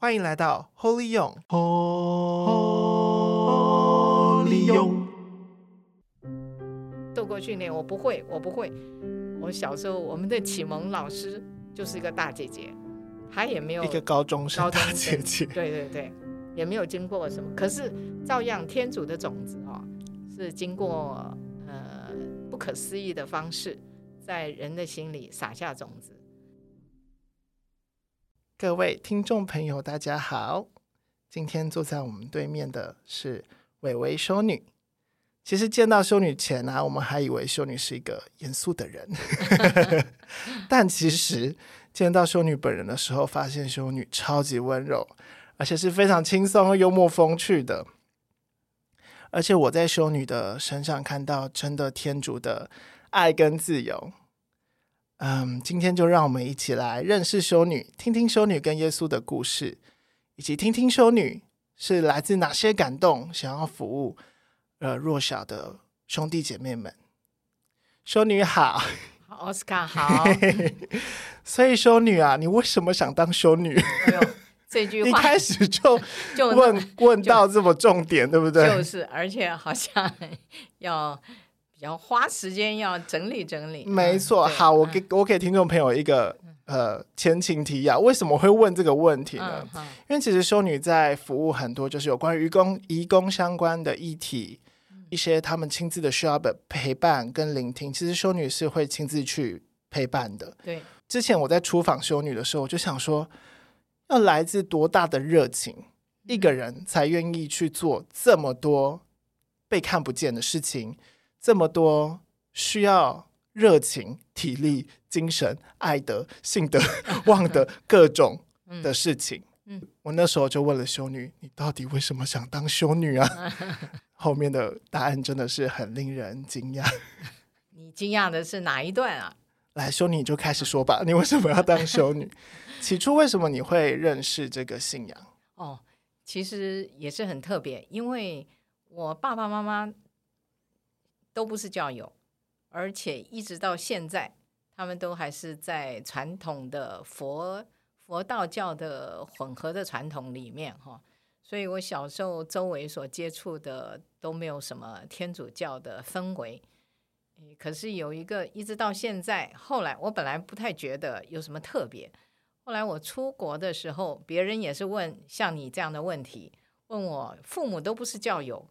欢迎来到 Holy 勇，Holy 勇。透过训练，我不会，我不会。我小时候，我们的启蒙老师就是一个大姐姐，她也没有一个高中生大姐姐，对对对，也没有经过什么。可是照样，天主的种子哦，是经过呃不可思议的方式，在人的心里撒下种子。各位听众朋友，大家好！今天坐在我们对面的是伟伟修女。其实见到修女前呢、啊，我们还以为修女是一个严肃的人，但其实见到修女本人的时候，发现修女超级温柔，而且是非常轻松、幽默、风趣的。而且我在修女的身上看到真的天主的爱跟自由。嗯，今天就让我们一起来认识修女，听听修女跟耶稣的故事，以及听听修女是来自哪些感动，想要服务呃弱小的兄弟姐妹们。修女好，奥斯卡好。所以修女啊，你为什么想当修女？哎，这句 话一开始就 就问问到这么重点，对不对？就是，而且好像 要。要花时间要整理整理，没错。嗯、好，我给我给听众朋友一个、嗯、呃前情提要，为什么会问这个问题呢？因为其实修女在服务很多就是有关于移工移工相关的议题，嗯、一些他们亲自的需要的陪伴跟聆听，其实修女是会亲自去陪伴的。对，之前我在出访修女的时候，我就想说，要来自多大的热情，嗯、一个人才愿意去做这么多被看不见的事情。这么多需要热情、体力、精神、爱德、性德、望德各种的事情。嗯，我那时候就问了修女：“你到底为什么想当修女啊？” 后面的答案真的是很令人惊讶。你惊讶的是哪一段啊？来，修女就开始说吧。你为什么要当修女？起初为什么你会认识这个信仰？哦，其实也是很特别，因为我爸爸妈妈。都不是教友，而且一直到现在，他们都还是在传统的佛佛道教的混合的传统里面哈。所以我小时候周围所接触的都没有什么天主教的氛围。可是有一个，一直到现在，后来我本来不太觉得有什么特别。后来我出国的时候，别人也是问像你这样的问题，问我父母都不是教友，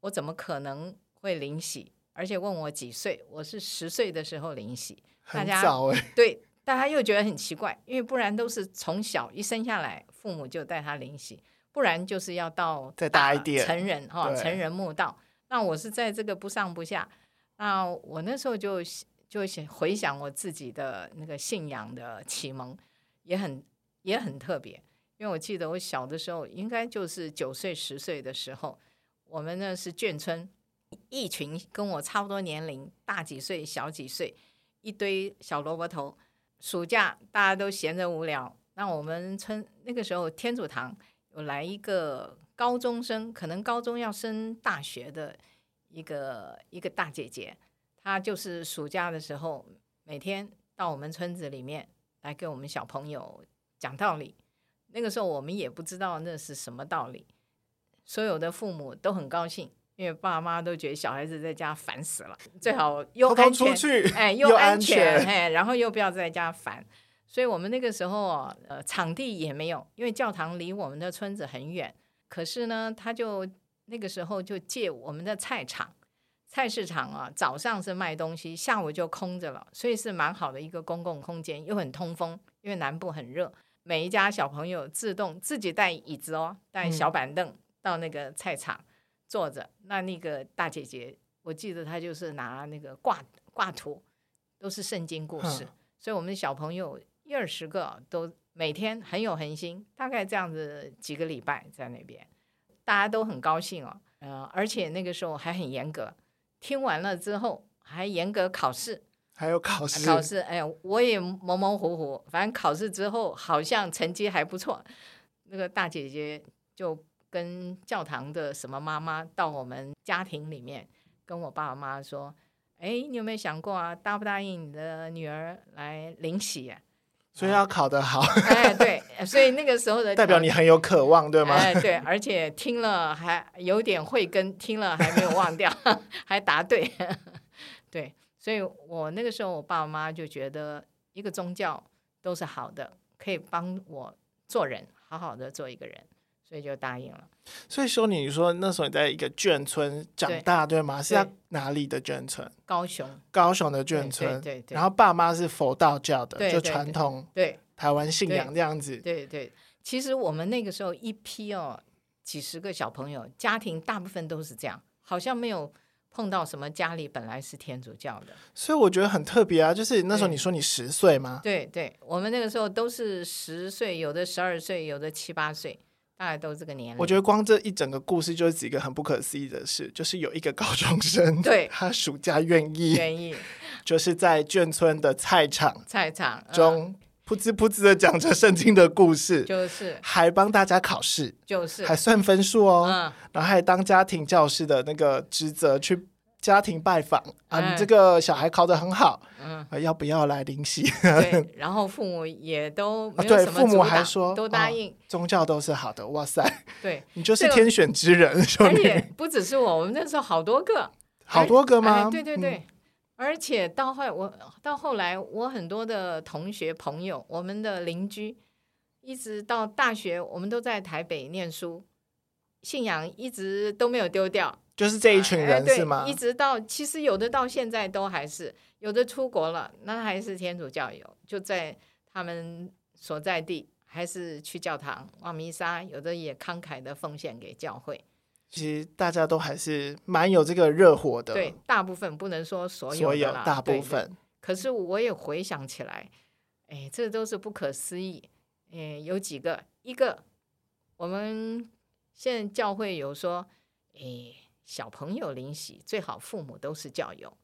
我怎么可能会领洗？而且问我几岁，我是十岁的时候领洗，很早哎。对，大家又觉得很奇怪，因为不然都是从小一生下来，父母就带他领洗，不然就是要到再大一点成人哈，成人墓道。那我是在这个不上不下，那我那时候就就想回想我自己的那个信仰的启蒙，也很也很特别，因为我记得我小的时候，应该就是九岁十岁的时候，我们呢是眷村。一群跟我差不多年龄，大几岁、小几岁，一堆小萝卜头。暑假大家都闲着无聊，那我们村那个时候天主堂有来一个高中生，可能高中要升大学的一个一个大姐姐，她就是暑假的时候每天到我们村子里面来给我们小朋友讲道理。那个时候我们也不知道那是什么道理，所有的父母都很高兴。因为爸妈都觉得小孩子在家烦死了，最好又安全，哎，又安全，哎，然后又不要在家烦。所以我们那个时候，呃，场地也没有，因为教堂离我们的村子很远。可是呢，他就那个时候就借我们的菜场、菜市场啊，早上是卖东西，下午就空着了，所以是蛮好的一个公共空间，又很通风。因为南部很热，每一家小朋友自动自己带椅子哦，带小板凳到那个菜场。嗯坐着，那那个大姐姐，我记得她就是拿那个挂挂图，都是圣经故事，所以我们的小朋友一二十个都每天很有恒心，大概这样子几个礼拜在那边，大家都很高兴哦，呃，而且那个时候还很严格，听完了之后还严格考试，还有考试，考试，哎呀，我也模模糊糊，反正考试之后好像成绩还不错，那个大姐姐就。跟教堂的什么妈妈到我们家庭里面，跟我爸爸妈妈说：“哎，你有没有想过啊？答不答应你的女儿来领洗啊？”所以要考得好。哎，对，所以那个时候的 代表你很有渴望，对吗？哎，对，而且听了还有点慧根，听了还没有忘掉，还答对。对，所以我那个时候，我爸妈就觉得一个宗教都是好的，可以帮我做人，好好的做一个人。所以就答应了。所以修女，你说那时候你在一个眷村长大，对，对吗？是在哪里的眷村？高雄。高雄的眷村。对，对，对。然后爸妈是佛道教的，就传统对台湾信仰这样子。对，对对。其实我们那个时候一批哦，几十个小朋友，家庭大部分都是这样，好像没有碰到什么家里本来是天主教的。所以我觉得很特别啊，就是那时候你说你十岁吗？对对，我们那个时候都是十岁，有的十二岁，有的七八岁。大概都这个年龄，我觉得光这一整个故事就是几个很不可思议的事，就是有一个高中生，对，他暑假愿意愿意，就是在眷村的菜场菜场中噗呲噗呲的讲着圣经的故事，就是。还帮大家考试，就是。还算分数哦，嗯，然后还当家庭教师的那个职责去。家庭拜访啊，嗯、你这个小孩考得很好，嗯，要不要来灵洗？对，然后父母也都没有什么、啊、对，父母还说都答应、哦，宗教都是好的，哇塞，对，你就是天选之人，这个、而且不只是我，我们那时候好多个，好多个吗？哎、对对对，嗯、而且到后我到后来，我很多的同学朋友，我们的邻居，一直到大学，我们都在台北念书，信仰一直都没有丢掉。就是这一群人、啊、是吗？一直到其实有的到现在都还是有的出国了，那还是天主教友，就在他们所在地，还是去教堂望弥撒，有的也慷慨的奉献给教会。其实大家都还是蛮有这个热火的，对，大部分不能说所有，所有大部分。可是我也回想起来，哎，这都是不可思议。哎，有几个，一个我们现在教会有说，哎。小朋友领洗最好父母都是教友，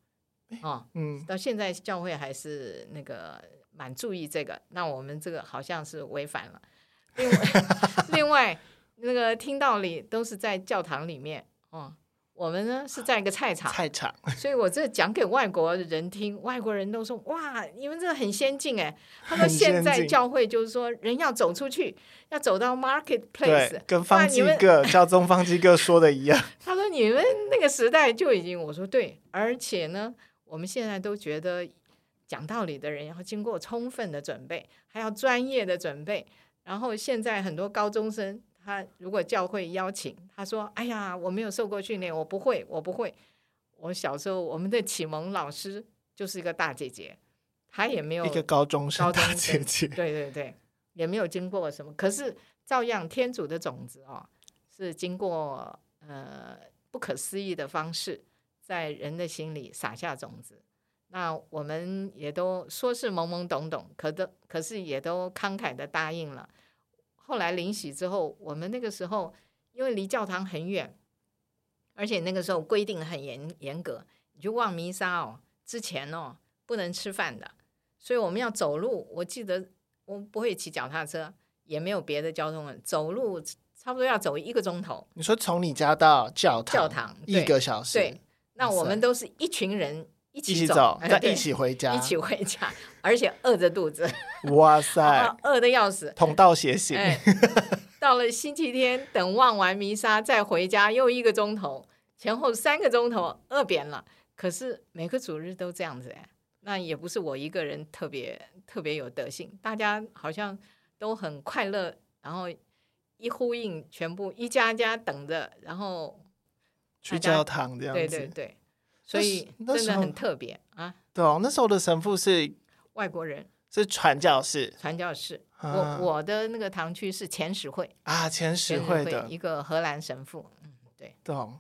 哦，嗯，到现在教会还是那个蛮注意这个。那我们这个好像是违反了。另外，另外那个听道理都是在教堂里面，哦。我们呢是在一个菜场，菜场，所以我这讲给外国人听，外国人都说哇，你们这个很先进哎。他说现在教会就是说人要走出去，要走到 marketplace，跟方济哥 教宗方济哥说的一样。他说你们那个时代就已经，我说对，而且呢，我们现在都觉得讲道理的人要经过充分的准备，还要专业的准备。然后现在很多高中生。他如果教会邀请，他说：“哎呀，我没有受过训练，我不会，我不会。”我小时候，我们的启蒙老师就是一个大姐姐，她也没有一个高中生大姐姐，对对对，也没有经过什么，可是照样天主的种子哦，是经过呃不可思议的方式，在人的心里撒下种子。那我们也都说是懵懵懂懂，可都可是也都慷慨的答应了。后来领洗之后，我们那个时候因为离教堂很远，而且那个时候规定很严严格，你去望弥撒哦，之前哦不能吃饭的，所以我们要走路。我记得我不会骑脚踏车，也没有别的交通，走路差不多要走一个钟头。你说从你家到教堂，教堂一个小时，对，那我们都是一群人。一起走，再一起回家，一起回家，而且饿着肚子，哇塞，饿得要死，同道协行。哎、到了星期天，等望完弥撒再回家，又一个钟头，前后三个钟头，饿扁了。可是每个主日都这样子哎，那也不是我一个人特别特别有德性，大家好像都很快乐，然后一呼应，全部一家家等着，然后去教堂这样子，对对对。所以真的很特别啊！对哦，那时候的神父是外国人，是传教士。传教士，啊、我我的那个堂区是前十会啊，前十会的一个荷兰神父。嗯，对，懂。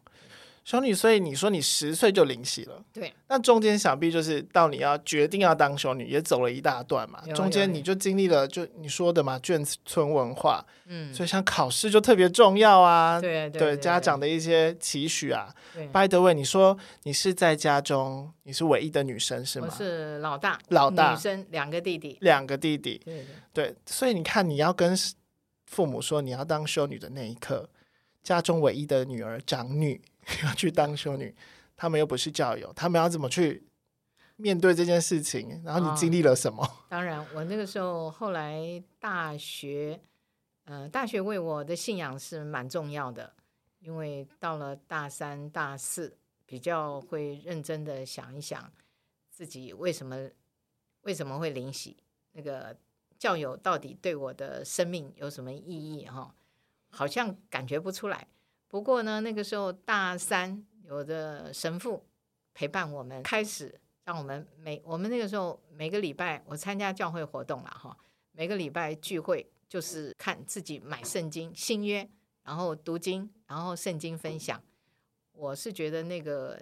修女，所以你说你十岁就领洗了，对。那中间想必就是到你要决定要当修女，也走了一大段嘛。中间你就经历了，就你说的嘛，眷村文化，嗯，所以像考试就特别重要啊。对对，对，家长的一些期许啊。对。By the way，你说你是在家中你是唯一的女生是吗？我是老大，老大，女生两个弟弟，两个弟弟。对对对，所以你看，你要跟父母说你要当修女的那一刻，家中唯一的女儿长女。要去当修女，他们又不是教友，他们要怎么去面对这件事情？然后你经历了什么？哦，当然，我那个时候后来大学，呃，大学为我的信仰是蛮重要的，因为到了大三、大四，比较会认真的想一想自己为什么为什么会灵洗，那个教友到底对我的生命有什么意义？哈，好像感觉不出来。不过呢，那个时候大三有的神父陪伴我们，开始让我们每我们那个时候每个礼拜我参加教会活动了哈，每个礼拜聚会就是看自己买圣经新约，然后读经，然后圣经分享。我是觉得那个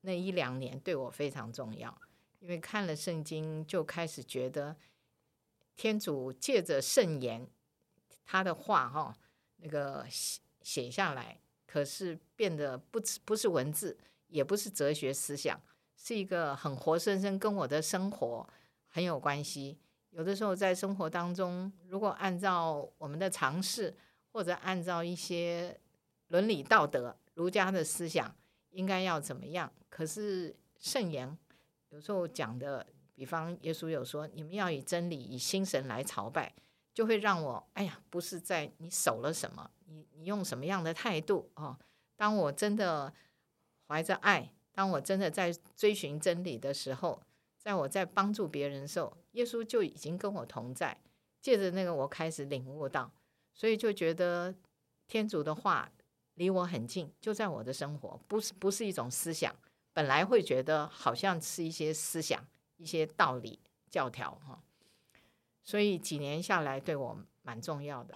那一两年对我非常重要，因为看了圣经就开始觉得天主借着圣言他的话哈，那个。写下来，可是变得不不是文字，也不是哲学思想，是一个很活生生跟我的生活很有关系。有的时候在生活当中，如果按照我们的常识，或者按照一些伦理道德、儒家的思想，应该要怎么样？可是圣言有时候讲的，比方耶稣有说：“你们要以真理、以心神来朝拜。”就会让我哎呀，不是在你守了什么，你你用什么样的态度哦？当我真的怀着爱，当我真的在追寻真理的时候，在我在帮助别人的时候，耶稣就已经跟我同在。借着那个，我开始领悟到，所以就觉得天主的话离我很近，就在我的生活，不是不是一种思想。本来会觉得好像是一些思想、一些道理、教条哈。所以几年下来，对我蛮重要的。